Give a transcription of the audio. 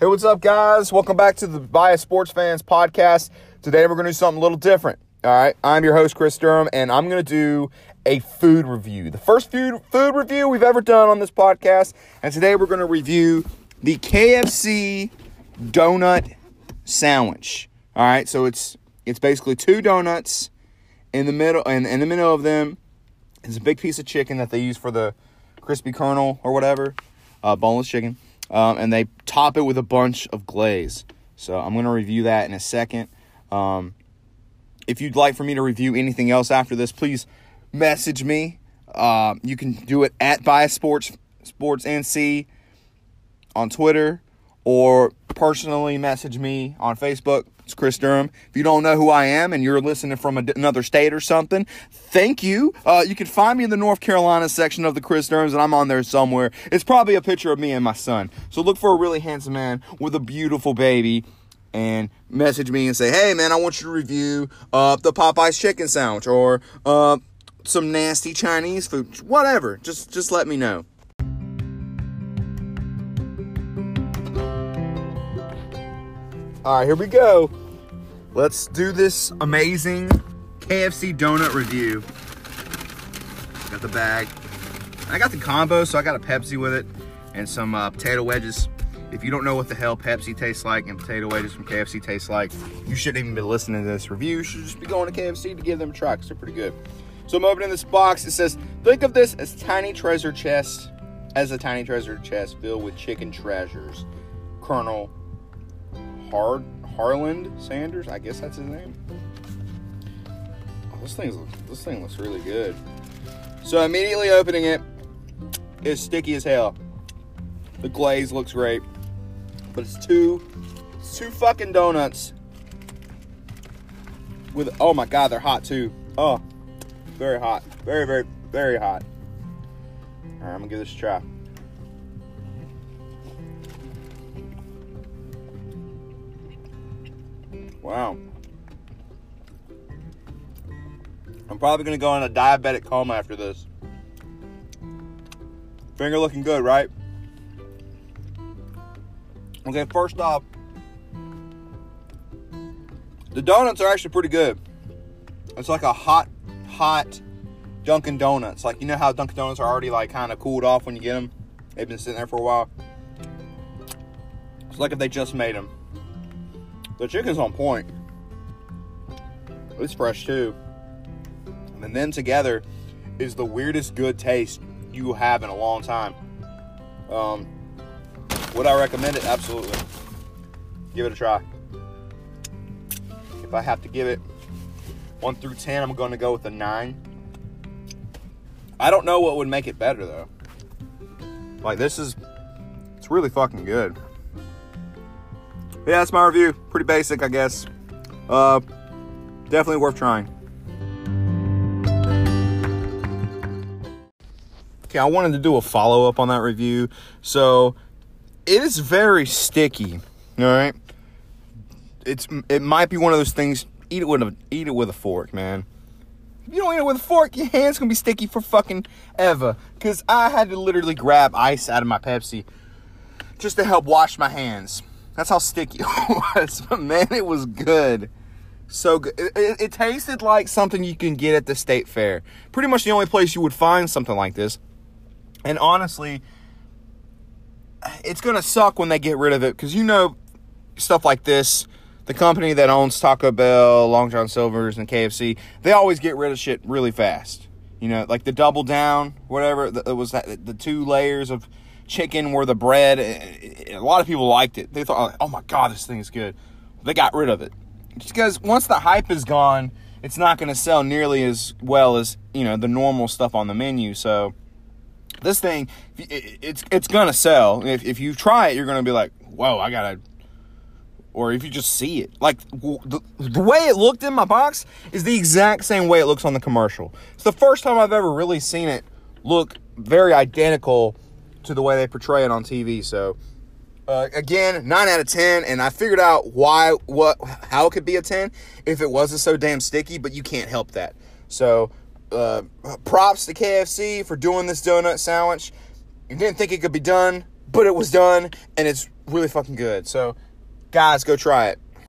Hey, what's up, guys? Welcome back to the Bias Sports Fans podcast. Today we're going to do something a little different. All right, I'm your host Chris Durham, and I'm going to do a food review. The first food food review we've ever done on this podcast, and today we're going to review the KFC donut sandwich. All right, so it's it's basically two donuts in the middle, and in the middle of them is a big piece of chicken that they use for the crispy Colonel or whatever, uh, boneless chicken um, and they top it with a bunch of glaze. So I'm going to review that in a second. Um, if you'd like for me to review anything else after this, please message me. Uh, you can do it at Bias Sports Sports NC on Twitter, or personally message me on Facebook. It's Chris Durham. If you don't know who I am and you're listening from a, another state or something, thank you. Uh, you can find me in the North Carolina section of the Chris Durhams, and I'm on there somewhere. It's probably a picture of me and my son. So look for a really handsome man with a beautiful baby and message me and say, hey, man, I want you to review uh, the Popeye's chicken sandwich or uh, some nasty Chinese food, whatever. Just, just let me know. All right, here we go. Let's do this amazing KFC donut review. Got the bag. I got the combo, so I got a Pepsi with it and some uh, potato wedges. If you don't know what the hell Pepsi tastes like and potato wedges from KFC taste like, you shouldn't even be listening to this review. You should just be going to KFC to give them a try because they're pretty good. So I'm opening this box. It says, think of this as tiny treasure chest, as a tiny treasure chest filled with chicken treasures. Colonel Harland Sanders, I guess that's his name. Oh, this thing's this thing looks really good. So immediately opening it, it's sticky as hell. The glaze looks great, but it's two, it's two fucking donuts. With oh my god, they're hot too. Oh, very hot, very very very hot. All right, I'm gonna give this a try. Wow. I'm probably gonna go in a diabetic coma after this. Finger looking good, right? Okay, first off, the donuts are actually pretty good. It's like a hot, hot Dunkin' Donuts. Like you know how Dunkin' Donuts are already like kind of cooled off when you get them. They've been sitting there for a while. It's like if they just made them. The chicken's on point. It's fresh too. And then together is the weirdest good taste you have in a long time. Um, would I recommend it? Absolutely. Give it a try. If I have to give it 1 through 10, I'm going to go with a 9. I don't know what would make it better though. Like this is it's really fucking good yeah, that's my review. Pretty basic, I guess. Uh, definitely worth trying. Okay, I wanted to do a follow up on that review. So, it is very sticky. All right, it's it might be one of those things. Eat it with a eat it with a fork, man. If you don't eat it with a fork, your hand's gonna be sticky for fucking ever. Cause I had to literally grab ice out of my Pepsi just to help wash my hands. That's how sticky it was. But man, it was good. So good. It, it, it, tasted like something you can get at the state fair. Pretty much the only place you would find something like this. And honestly, it's going to suck when they get rid of it because you know, stuff like this, the company that owns Taco Bell, Long John Silver's, and KFC, they always get rid of shit really fast. You know, like the double down, whatever, it was that, the two layers of chicken were the bread. A lot of people liked it. They thought, oh my God, this thing is good. They got rid of it. Just because once the hype is gone, it's not going to sell nearly as well as, you know, the normal stuff on the menu. So this thing, it's, it's going to sell. If, if you try it, you're going to be like, whoa, I got to or if you just see it. Like the, the, way it looked in my box is the exact same way it looks on the commercial. It's the first time I've ever really seen it look very identical to the way they portray it on TV. So uh, again, nine out of ten, and I figured out why, what, how it could be a ten if it wasn't so damn sticky. But you can't help that. So uh, props to KFC for doing this donut sandwich. You didn't think it could be done, but it was done and it's really fucking good. So, guys, go try it.